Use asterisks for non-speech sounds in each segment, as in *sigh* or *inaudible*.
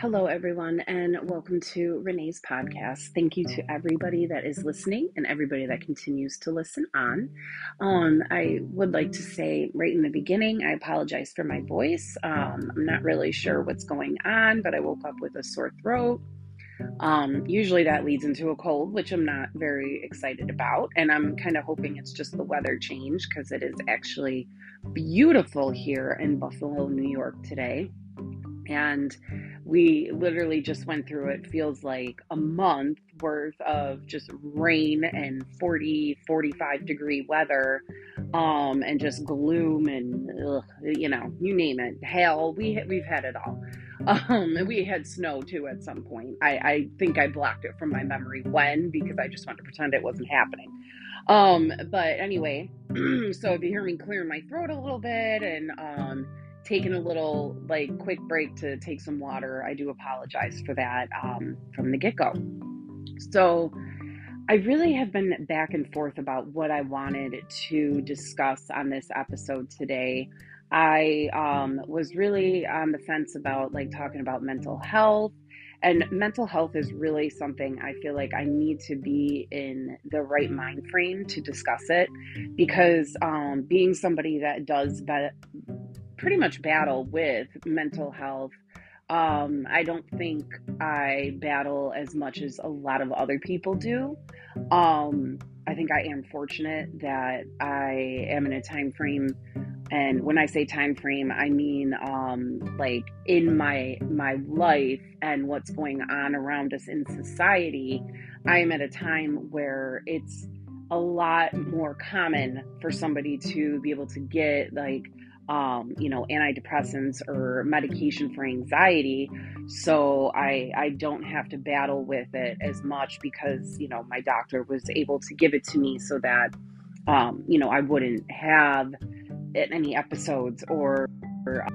Hello, everyone, and welcome to Renee's podcast. Thank you to everybody that is listening and everybody that continues to listen on. Um, I would like to say right in the beginning, I apologize for my voice. Um, I'm not really sure what's going on, but I woke up with a sore throat. Um, usually that leads into a cold, which I'm not very excited about. And I'm kind of hoping it's just the weather change because it is actually beautiful here in Buffalo, New York today and we literally just went through it feels like a month worth of just rain and 40 45 degree weather um and just gloom and ugh, you know you name it. Hail we we've had it all. Um and we had snow too at some point. I i think i blocked it from my memory when because i just wanted to pretend it wasn't happening. Um but anyway *clears throat* so if you hear me clearing my throat a little bit and um taken a little like quick break to take some water. I do apologize for that um, from the get go. So, I really have been back and forth about what I wanted to discuss on this episode today. I um, was really on the fence about like talking about mental health. And mental health is really something I feel like I need to be in the right mind frame to discuss it because um, being somebody that does be- pretty much battle with mental health. Um, I don't think I battle as much as a lot of other people do. Um, I think I am fortunate that I am in a time frame, and when I say time frame, I mean um, like in my my life and what's going on around us in society. I am at a time where it's a lot more common for somebody to be able to get like um, you know, antidepressants or medication for anxiety. So I, I don't have to battle with it as much because, you know, my doctor was able to give it to me so that, um, you know, I wouldn't have any episodes or, or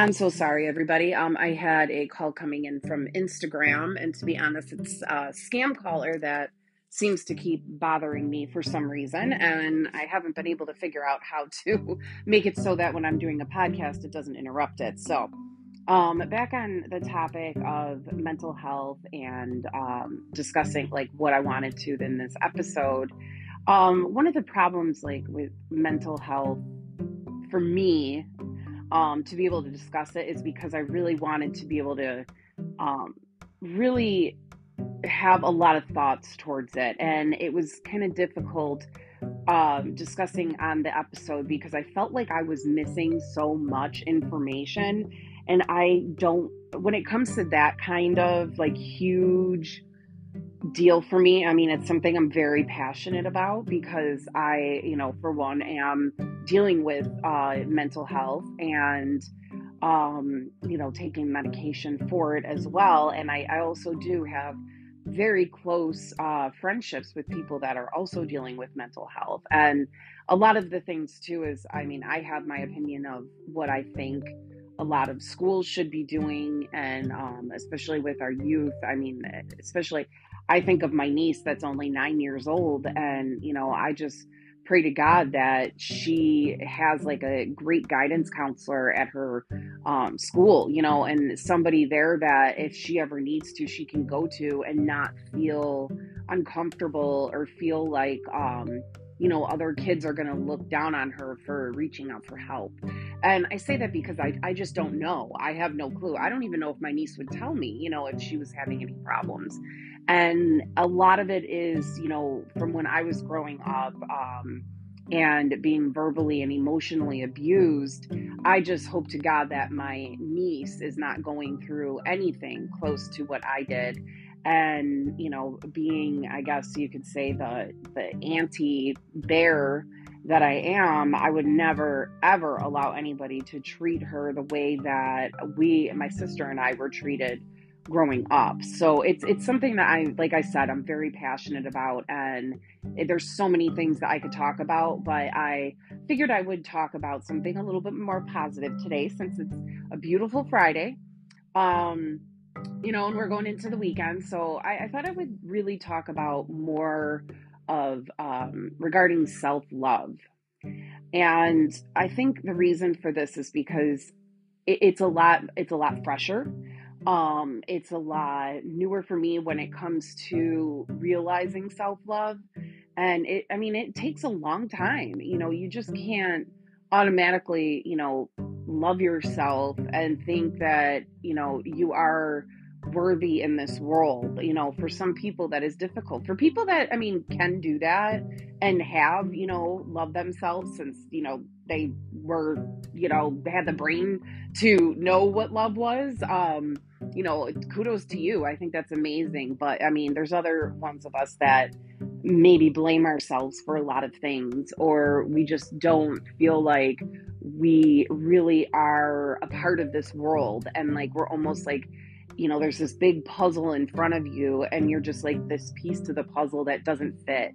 I'm so sorry, everybody. Um, I had a call coming in from Instagram, and to be honest, it's a scam caller that seems to keep bothering me for some reason, and I haven't been able to figure out how to *laughs* make it so that when I'm doing a podcast, it doesn't interrupt it. So, um, back on the topic of mental health and um, discussing like what I wanted to in this episode. Um, one of the problems, like with mental health, for me um, to be able to discuss it is because I really wanted to be able to um, really have a lot of thoughts towards it. And it was kind of difficult um, discussing on the episode because I felt like I was missing so much information. And I don't, when it comes to that kind of like huge deal for me. I mean, it's something I'm very passionate about because I, you know, for one, am dealing with uh, mental health and, um, you know, taking medication for it as well. And I, I also do have very close uh, friendships with people that are also dealing with mental health. And a lot of the things, too, is I mean, I have my opinion of what I think a lot of schools should be doing, and um, especially with our youth. I mean, especially I think of my niece that's only nine years old, and you know, I just pray to God that she has like a great guidance counselor at her um, school, you know, and somebody there that if she ever needs to, she can go to and not feel uncomfortable or feel like, um, you know, other kids are going to look down on her for reaching out for help. And I say that because I, I just don't know. I have no clue. I don't even know if my niece would tell me, you know, if she was having any problems. And a lot of it is, you know, from when I was growing up um, and being verbally and emotionally abused. I just hope to God that my niece is not going through anything close to what I did. And, you know, being, I guess you could say, the, the auntie bear that I am, I would never ever allow anybody to treat her the way that we, my sister and I, were treated growing up. So it's it's something that I like I said I'm very passionate about and there's so many things that I could talk about, but I figured I would talk about something a little bit more positive today since it's a beautiful Friday. Um you know, and we're going into the weekend. So I, I thought I would really talk about more of um, regarding self love. And I think the reason for this is because it, it's a lot it's a lot fresher. Um, it's a lot newer for me when it comes to realizing self love. And it, I mean, it takes a long time. You know, you just can't automatically, you know, love yourself and think that, you know, you are worthy in this world. You know, for some people that is difficult. For people that, I mean, can do that and have, you know, love themselves since, you know, they were, you know, had the brain to know what love was. Um, you know, kudos to you. I think that's amazing. But I mean, there's other ones of us that maybe blame ourselves for a lot of things, or we just don't feel like we really are a part of this world. And like, we're almost like, you know, there's this big puzzle in front of you, and you're just like this piece to the puzzle that doesn't fit.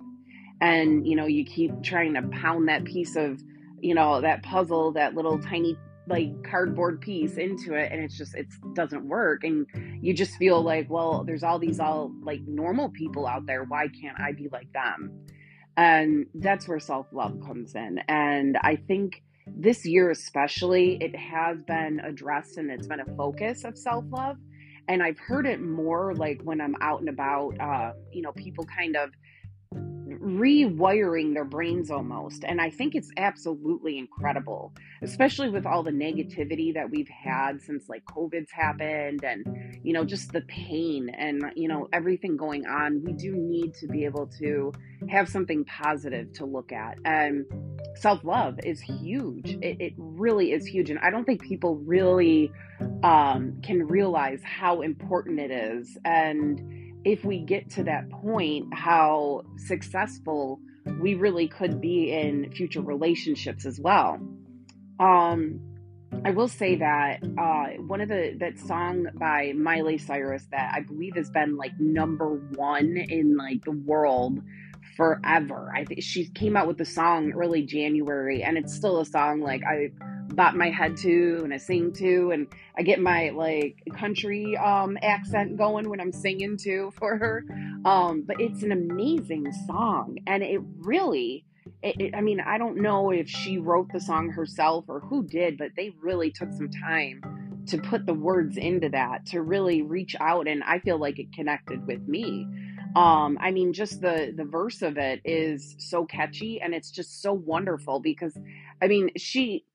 And, you know, you keep trying to pound that piece of, you know, that puzzle, that little tiny like cardboard piece into it and it's just it doesn't work. And you just feel like well there's all these all like normal people out there. Why can't i be like them? And that's where self-love comes in. And i think this year especially it has been addressed and it's been a focus of self-love. And i've heard it more like when i'm out and about uh, you know people kind of rewiring their brains almost. And I think it's absolutely incredible, especially with all the negativity that we've had since like COVID's happened and, you know, just the pain and, you know, everything going on. We do need to be able to have something positive to look at. And self love is huge. It, it, really is huge. And I don't think people really um, can realize how important it is. And, if we get to that point, how successful we really could be in future relationships as well. Um, I will say that uh, one of the that song by Miley Cyrus that I believe has been like number one in like the world forever. I think she came out with the song early January, and it's still a song like I bop my head to and I sing to and I get my like country um accent going when I'm singing to for her. Um but it's an amazing song and it really it, it, I mean, I don't know if she wrote the song herself or who did, but they really took some time to put the words into that to really reach out and I feel like it connected with me. Um, I mean, just the the verse of it is so catchy and it's just so wonderful because I mean, she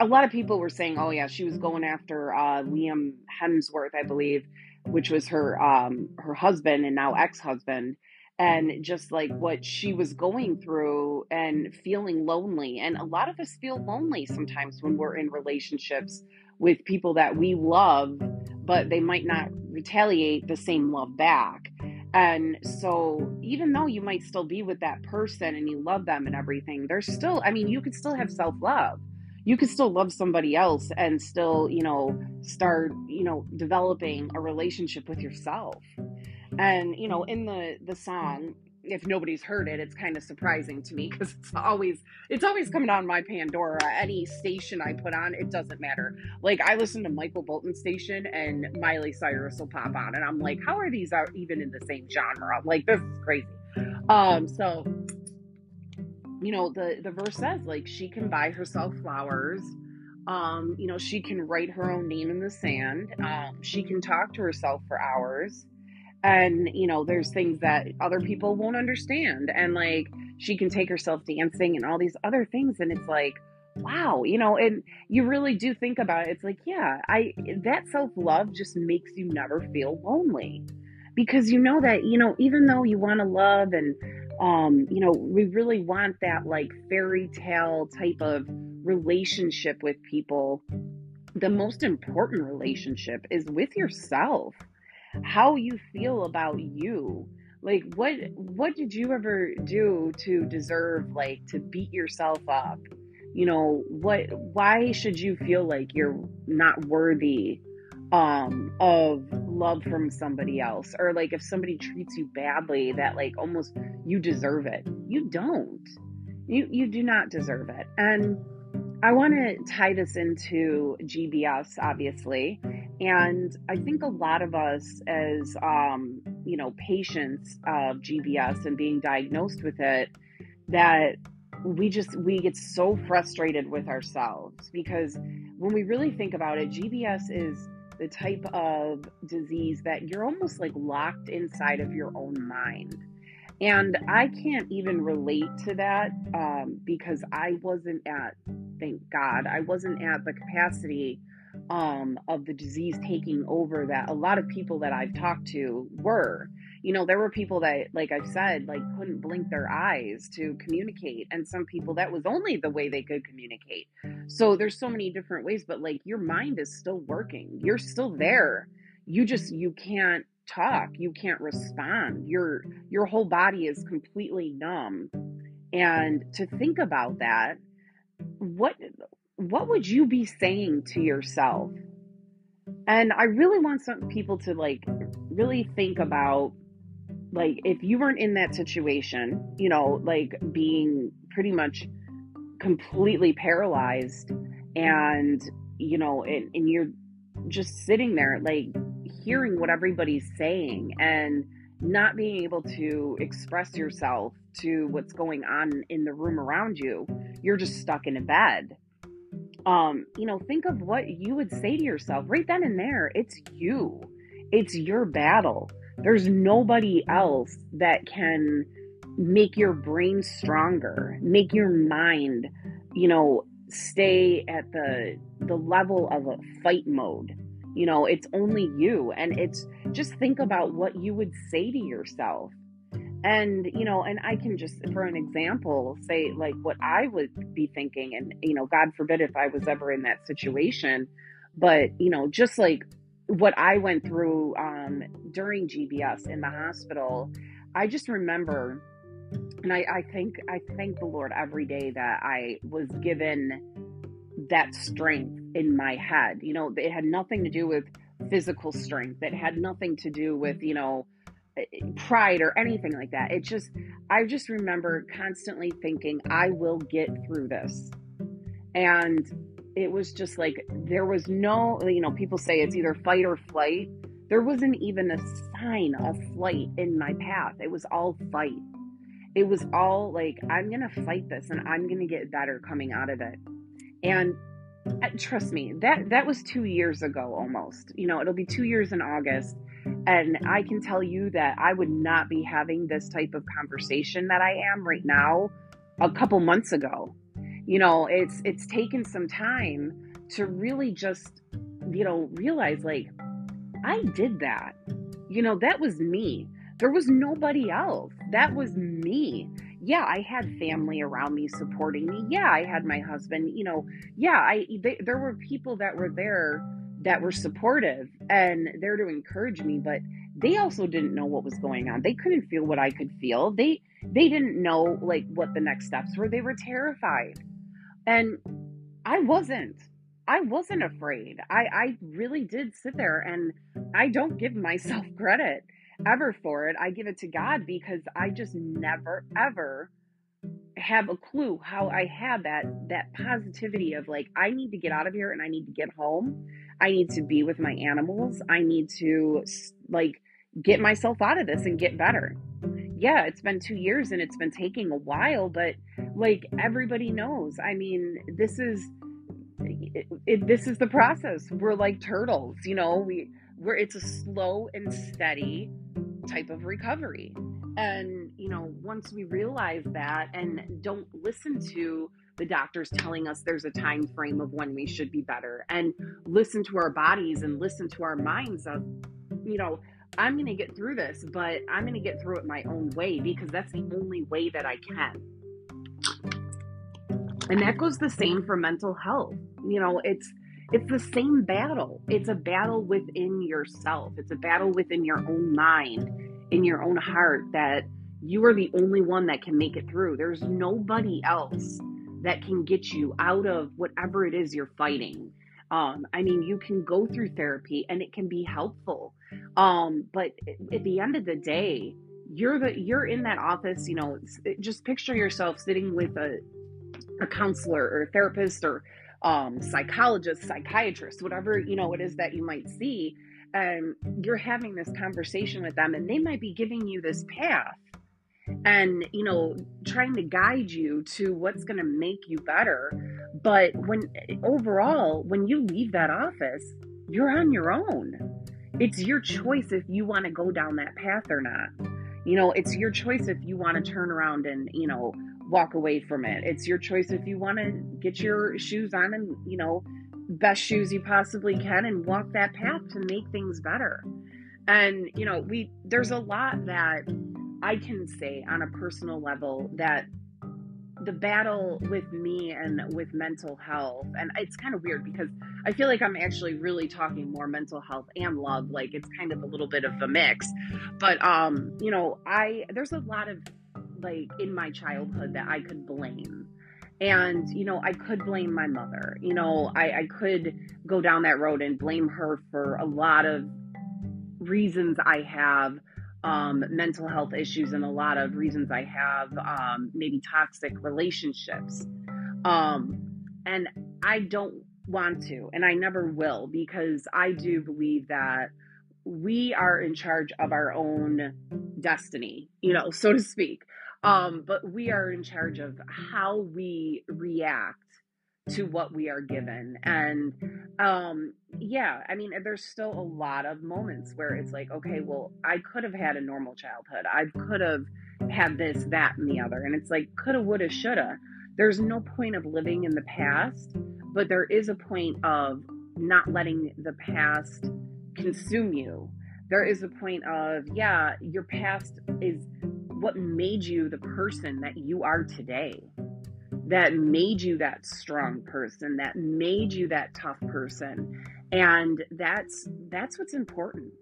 a lot of people were saying, "Oh yeah, she was going after uh, Liam Hemsworth, I believe, which was her um, her husband and now ex husband." And just like what she was going through and feeling lonely. And a lot of us feel lonely sometimes when we're in relationships with people that we love, but they might not retaliate the same love back. And so, even though you might still be with that person and you love them and everything, there's still, I mean, you could still have self love you could still love somebody else and still, you know, start, you know, developing a relationship with yourself. And, you know, in the the song, if nobody's heard it, it's kind of surprising to me because it's always it's always coming on my Pandora. Any station I put on, it doesn't matter. Like I listen to Michael Bolton station and Miley Cyrus will pop on, and I'm like, how are these out even in the same genre? Like this is crazy. Um, so you know the the verse says like she can buy herself flowers um you know she can write her own name in the sand um she can talk to herself for hours and you know there's things that other people won't understand and like she can take herself dancing and all these other things and it's like wow you know and you really do think about it it's like yeah i that self-love just makes you never feel lonely because you know that you know even though you want to love and um, you know, we really want that like fairy tale type of relationship with people. The most important relationship is with yourself. How you feel about you. Like what what did you ever do to deserve like to beat yourself up? You know, what why should you feel like you're not worthy um of love from somebody else? Or like if somebody treats you badly that like almost you deserve it. You don't. You you do not deserve it. And i want to tie this into gbs obviously and i think a lot of us as um you know, patients of GBS and being diagnosed with it that we just we get so frustrated with ourselves because when we really think about it, GBS is the type of disease that you're almost like locked inside of your own mind. And I can't even relate to that um, because I wasn't at, thank God, I wasn't at the capacity um, of the disease taking over that a lot of people that I've talked to were you know, there were people that, like I've said, like couldn't blink their eyes to communicate. And some people that was only the way they could communicate. So there's so many different ways, but like your mind is still working. You're still there. You just, you can't talk. You can't respond. Your, your whole body is completely numb. And to think about that, what, what would you be saying to yourself? And I really want some people to like really think about like if you weren't in that situation, you know, like being pretty much completely paralyzed and you know, and, and you're just sitting there like hearing what everybody's saying and not being able to express yourself to what's going on in the room around you, you're just stuck in a bed. Um, you know, think of what you would say to yourself right then and there. It's you. It's your battle. There's nobody else that can make your brain stronger, make your mind, you know, stay at the the level of a fight mode. You know, it's only you and it's just think about what you would say to yourself. And, you know, and I can just for an example say like what I would be thinking and you know, God forbid if I was ever in that situation, but you know, just like what I went through um, during GBS in the hospital, I just remember, and I, I think I thank the Lord every day that I was given that strength in my head. You know, it had nothing to do with physical strength. It had nothing to do with you know pride or anything like that. It just I just remember constantly thinking I will get through this. And it was just like there was no you know people say it's either fight or flight. There wasn't even a sign of flight in my path. It was all fight. It was all like i'm gonna fight this and i'm gonna get better coming out of it. And uh, trust me that that was two years ago almost. You know it'll be two years in august and i can tell you that i would not be having this type of conversation that i am right now a couple months ago. You know it's it's taken some time to really just you know realize like i did that. You know that was me. There was nobody else. That was me. Yeah i had family around me supporting me. Yeah i had my husband. You know yeah i they, there were people that were there that were supportive and there to encourage me but they also didn't know what was going on they couldn't feel what i could feel they they didn't know like what the next steps were they were terrified and I wasn't. I wasn't afraid. I, I really did sit there and I don't give myself *laughs* credit ever for it. I give it to God because I just never ever have a clue how I had that that positivity of like I need to get out of here and I need to get home. I need to be with my animals. I need to like get myself out of this and get better yeah, it's been two years and it's been taking a while, but like everybody knows, I mean, this is it, it, this is the process. We're like turtles, you know. We we're it's a slow and steady type of recovery, and you know, once we realize that and don't listen to the doctors telling us there's a time frame of when we should be better, and listen to our bodies and listen to our minds of, you know, I'm going to get through this, but I'm going to get through it my own way because that's the only way that I can. And that goes the same for mental health. You know, it's it's the same battle. It's a battle within yourself. It's a battle within your own mind, in your own heart that you are the only one that can make it through. There's nobody else that can get you out of whatever it is you're fighting. Um, I mean, you can go through therapy and it can be helpful. Um, but at the end of the day, you're the you're in that office. You know, just picture yourself sitting with a a counselor or a therapist or um, psychologist, psychiatrist, whatever you know it is that you might see, and you're having this conversation with them and they might be giving you this path and you know trying to guide you to what's going to make you better. But when overall when you leave that office you're on your own. It's your choice if you want to go down that path or not. You know it's your choice if you want to turn around and you know walk away from it. It's your choice if you want to get your shoes on and you know best shoes you possibly can and walk that path to make things better. And you know we there's a lot that I can say on a personal level that the battle with me and with mental health, and it's kind of weird because I feel like I'm actually really talking more mental health and love. Like it's kind of a little bit of a mix. But, um, you know, I, there's a lot of like in my childhood that I could blame. And, you know, I could blame my mother. You know, I, I could go down that road and blame her for a lot of reasons I have um, mental health issues and a lot of reasons I have um, maybe toxic relationships. Um, and I don't want to, and I never will, because I do believe that we are in charge of our own destiny, you know, *laughs* so to speak. Um, but we are in charge of how we react to what we are given. And um, yeah, I mean, there's still a lot of moments where it's like, okay, well, I could have had a normal childhood. I could have had this, that, and the other. And it's like, coulda, woulda, shoulda. There's no point of living in the past, but there is a point of not letting the past consume you. There is a point of, yeah, your past is what made you the person that you are today that made you that strong person that made you that tough person. And that's that's what's important.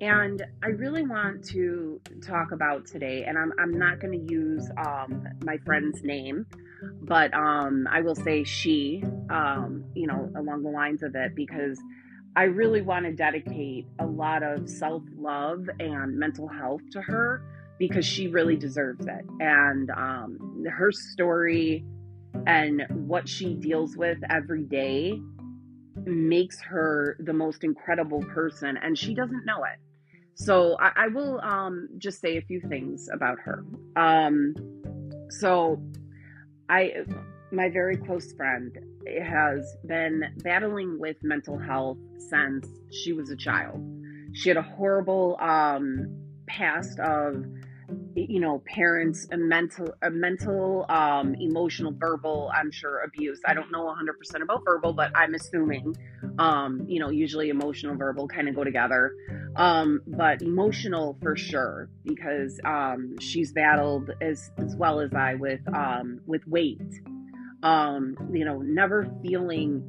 And i really want to talk about today and i'm, I'm not going to use um, my friend's name but um, i will say she um, you know along the lines of it because i really want to dedicate a lot of self-love and mental health to her because she really deserves it. And um, her story and what she deals with every day makes her the most incredible person, and she doesn't know it. So I, I will um, just say a few things about her. Um, so I, my very close friend, has been battling with mental health since she was a child. She had a horrible um, past of you know parents a mental a mental um emotional verbal i'm sure abuse. I don't know 100% about verbal but i'm assuming um you know usually emotional verbal kind of go together. Um but emotional for sure because um she's battled as as well as i with um with weight. Um you know never feeling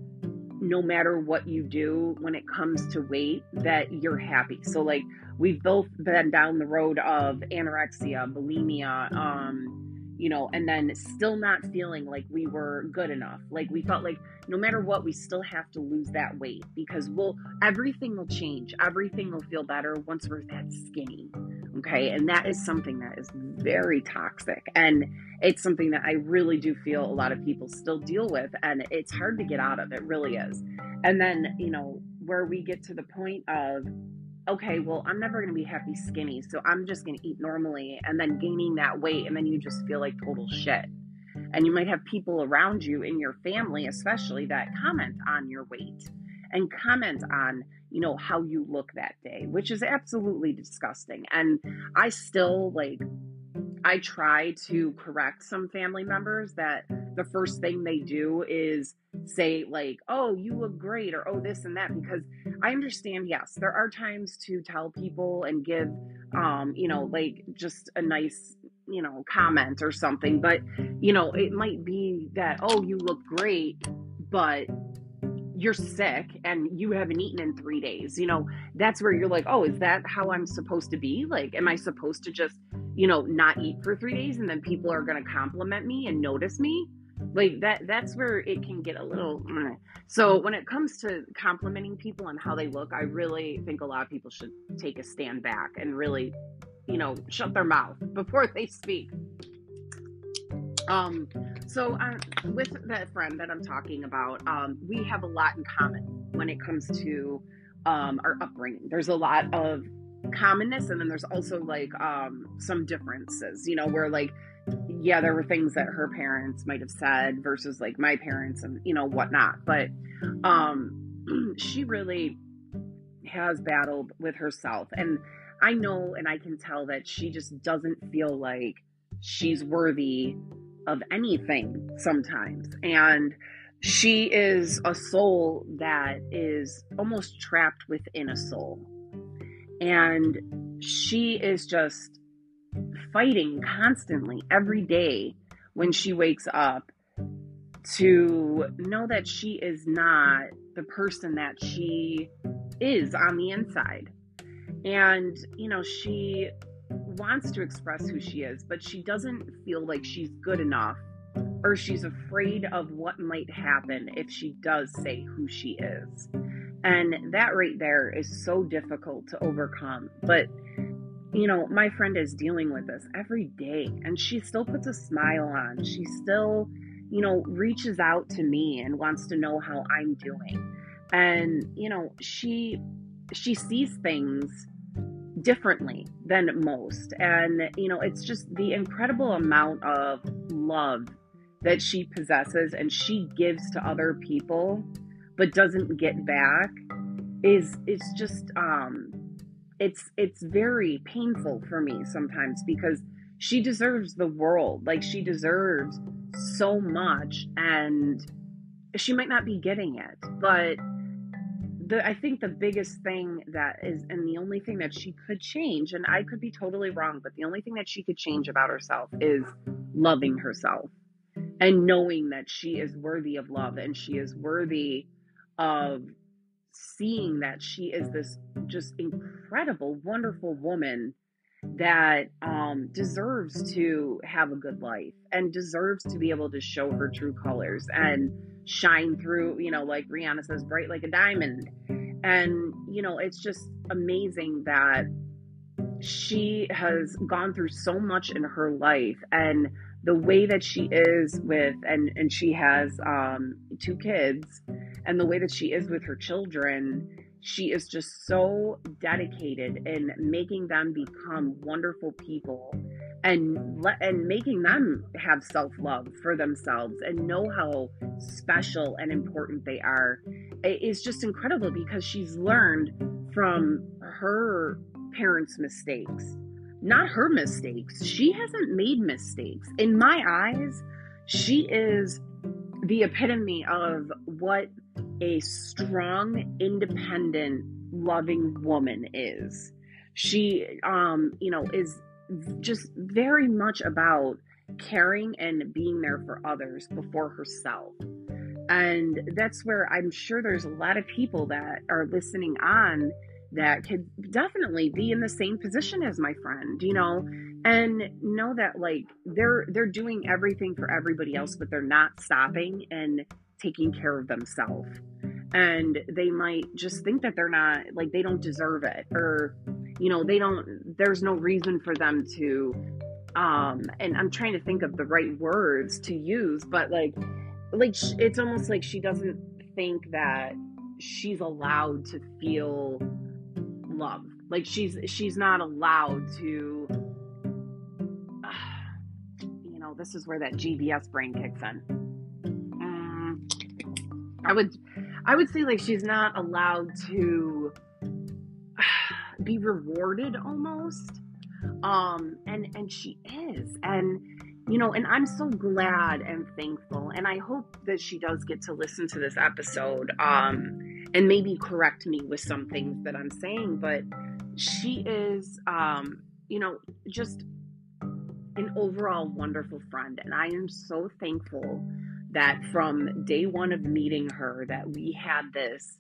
no matter what you do when it comes to weight that you're happy. So like we've both been down the road of anorexia, bulimia, um, you know, and then still not feeling like we were good enough. Like we felt like no matter what, we still have to lose that weight because we'll everything will change. Everything will feel better once we're that skinny. Okay. And that is something that is very toxic. And it's something that I really do feel a lot of people still deal with. And it's hard to get out of. It really is. And then, you know, where we get to the point of okay, well, I'm never going to be happy skinny, so I'm just going to eat normally and then gaining that weight, and then you just feel like total shit. And you might have people around you in your family, especially, that comment on your weight and comment on, you know, how you look that day, which is absolutely disgusting. And I still like, I try to correct some family members that the first thing they do is say, like, oh, you look great, or oh, this and that, because I understand, yes, there are times to tell people and give, um, you know, like just a nice, you know, comment or something, but, you know, it might be that, oh, you look great, but you're sick and you haven't eaten in three days, you know, that's where you're like, oh, is that how I'm supposed to be? Like, am I supposed to just, you know, not eat for three days and then people are going to compliment me and notice me? Like that that's where it can get a little so when it comes to complimenting people and how they look i really think a lot of people should take a stand back and really you know shut their mouth *laughs* before they speak um so uh, with that friend that i'm talking about um we have a lot in common when it comes to um, our upbringing. There's a lot of commonness, and then there's also like um, some differences. You know, where like yeah, there were things that her parents might have said versus like my parents and you know whatnot. But um, *clears throat* she really has battled with herself, and I know and I can tell that she just doesn't feel like she's worthy of anything sometimes, and she is a soul that is almost trapped within a soul, and she is just fighting constantly every day when she wakes up to know that she is not the person that she is on the inside. And, you know, she wants to express who she is, but she doesn't feel like she's good enough or she's afraid of what might happen if she does say who she is. And that right there is so difficult to overcome. But you know, my friend is dealing with this every day and she still puts a smile on. She still, you know, reaches out to me and wants to know how I'm doing. And, you know, she she sees things differently than most. And, you know, it's just the incredible amount of love that she possesses and she gives to other people but doesn't get back is it's just um it's it's very painful for me sometimes because she deserves the world. Like she deserves so much and she might not be getting it but the i think the biggest thing that is and the only thing that she could change and i could be totally wrong but the only thing that she could change about herself is loving herself and knowing that she is worthy of love and she is worthy of seeing that she is this just incredible, wonderful woman that um, deserves to have a good life and deserves to be able to show her true colors and shine through, you know, like Rihanna says, bright like a diamond. And, you know, it's just amazing that she has gone through so much in her life and the way that she is with and and she has um two kids and the way that she is with her children she is just so dedicated in making them become wonderful people and let and making them have self-love for themselves and know how special and important they are. Is just incredible because she's learned from her parents mistakes not her mistakes she hasn't made mistakes in my eyes she is the epitome of what a strong, independent, loving woman is. She, um, you know, is just very much about caring and being there for others before herself. And that's where I'm sure there's a lot of people that are listening on that could definitely be in the same position as my friend, you know, and know that like they're they're doing everything for everybody else, but they're not stopping and taking care of themselves. And they might just think that they're not like they don't deserve it or you know, they don't there's no reason for them to um and I'm trying to think of the right words to use, but like like it's almost like she doesn't think that she's allowed to feel love. Like she's she's not allowed to uh, *sighs* you know, this is where that GBS brain kicks in. Um, I would I would say like she's not allowed to *sighs* be rewarded almost. Um and and she is. And you know, and I'm so glad and thankful and I hope that she does get to listen to this episode. Um and maybe correct me with some things that I'm saying, but she is, um, you know, just an overall wonderful friend. And I am so thankful that from day one of meeting her, that we had this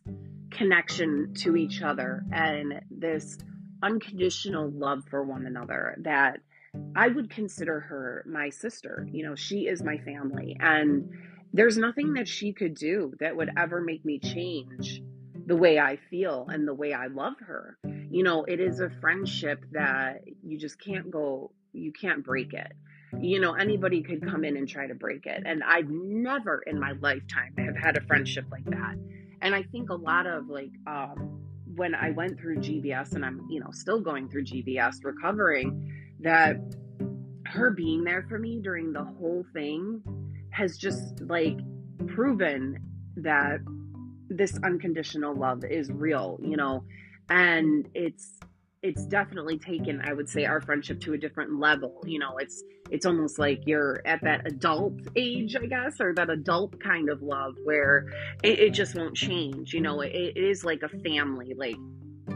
connection to each other and this unconditional love for one another that I would consider her my sister. You know, she is my family. And there's nothing that she could do that would ever make me change the way I feel and the way I love her. You know, it is a friendship that you just can't go, you can't break it. You know, anybody could come in and try to break it. And I've never in my lifetime have had a friendship like that. And I think a lot of like um, when I went through GBS and I'm, you know, still going through GBS, recovering, that her being there for me during the whole thing has just like proven that this unconditional love is real, you know, and it's it's definitely taken i would say our friendship to a different level you know? It's it's almost like you're at that adult age i guess or that adult kind of love where it, it just won't change you know? It, it is like a family like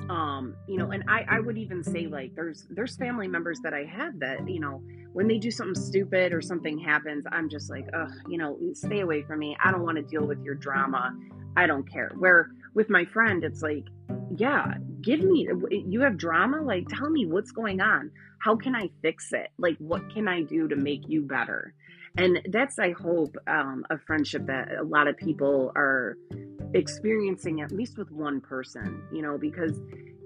um you know and i i would even say like there's there's family members that i have that you know when they do something stupid or something happens i'm just like ugh you know stay away from me. I don't want to deal with your drama. I don't care. Where with my friend it's like yeah give me you have drama? Like tell me what's going on. How can i fix it? Like what can i do to make you better? And that's i hope um, a friendship that a lot of people are experiencing at least with one person you know because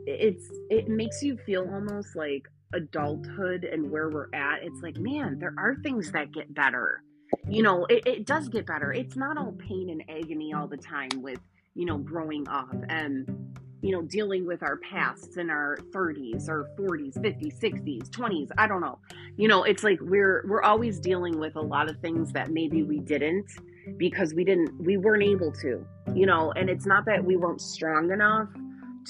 it's it makes you feel almost like adulthood and where we're at. It's like man there are things that get better. You know it, it does get better. It's not all pain and agony all the time with you know growing up. And you know, dealing with our pasts in our 30s or 40s, 50s, 60s, 20s, I don't know. You know, it's like we're we're always dealing with a lot of things that maybe we didn't because we didn't we weren't able to. You know, and it's not that we weren't strong enough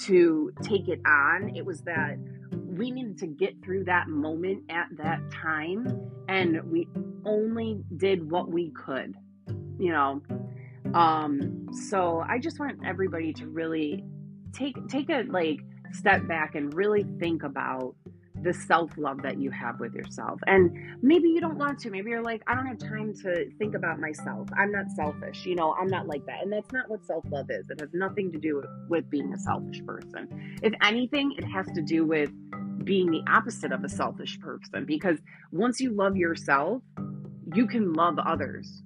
to take it on. It was that we needed to get through that moment at that time and we only did what we could. You know, um so i just want everybody to really take take a like step back and really think about the self love that you have with yourself. And maybe you don't want to. Maybe you're like, I don't have time to think about myself. I'm not selfish. You know, I'm not like that. And that's not what self love is. It has nothing to do with, with being a selfish person. If anything, it has to do with being the opposite of a selfish person. Because once you love yourself, you can love others.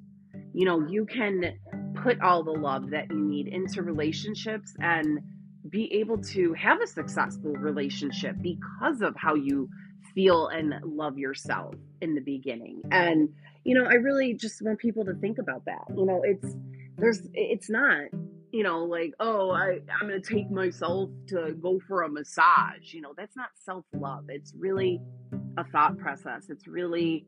You know, you can put all the love that you need into relationships and be able to have a successful relationship because of how you feel and love yourself in the beginning. And, you know, I really just want people to think about that. You know, it's, there's, it's not, you know, like, oh, I, I'm going to take myself to go for a massage. You know, that's not self love. It's really a thought process. It's really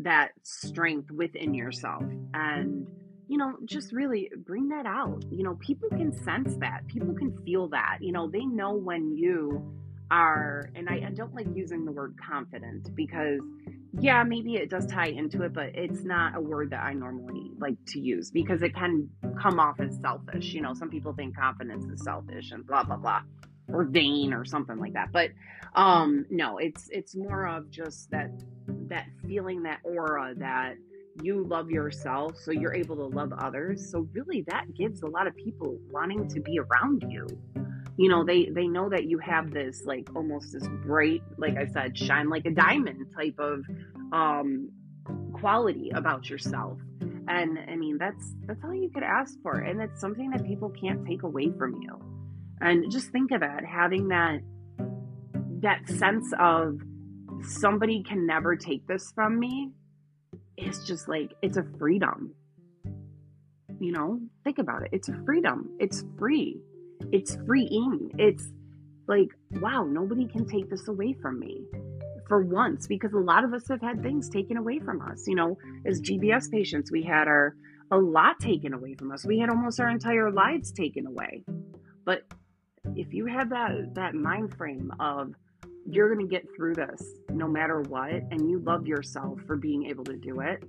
that strength within yourself. And, you know, just really bring that out. You know, people can sense that. People can feel that. You know, they know when you are, and I, I don't like using the word confident because, yeah, maybe it does tie into it, but it's not a word that I normally like to use because it can come off as selfish. You know, some people think confidence is selfish and blah, blah, blah or vain or something like that but um no it's it's more of just that that feeling that aura that you love yourself so you're able to love others. So really that gives a lot of people wanting to be around you. You know they they know that you have this like almost this bright like i said shine like a diamond type of um quality about yourself. And i mean that's that's all you could ask for and it's something that people can't take away from you. And just think of it having that that sense of somebody can never take this from me it's just like it's a freedom. You know, think about it. It's a freedom. It's free. It's freeing. It's like, wow, nobody can take this away from me for once because a lot of us have had things taken away from us. You know, as GBS patients, we had our a lot taken away from us. We had almost our entire lives taken away. But if you have that that mind frame of you're going to get through this no matter what and you love yourself for being able to do it.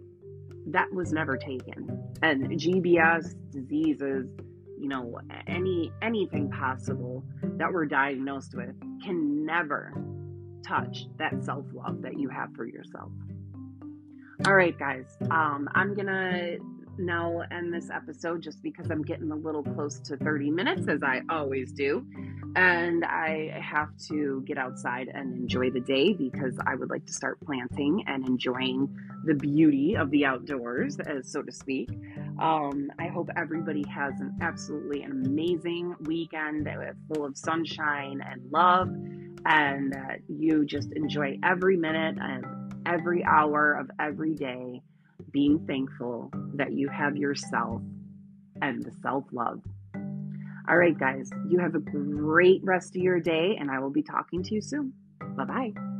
That was never taken. And gbs diseases you know any anything possible that we're diagnosed with can never touch that self-love that you have for yourself. All right guys um, i'm gonna now we'll end this episode just because i'm getting a little close to 30 minutes as i always do and I have to get outside and enjoy the day because I would like to start planting and enjoying the beauty of the outdoors, as so to speak. Um, I hope everybody has an absolutely amazing weekend full of sunshine and love, and that you just enjoy every minute and every hour of every day, being thankful that you have yourself and the self love All right, guys, you have a great rest of your day, and I will be talking to you soon. Bye bye.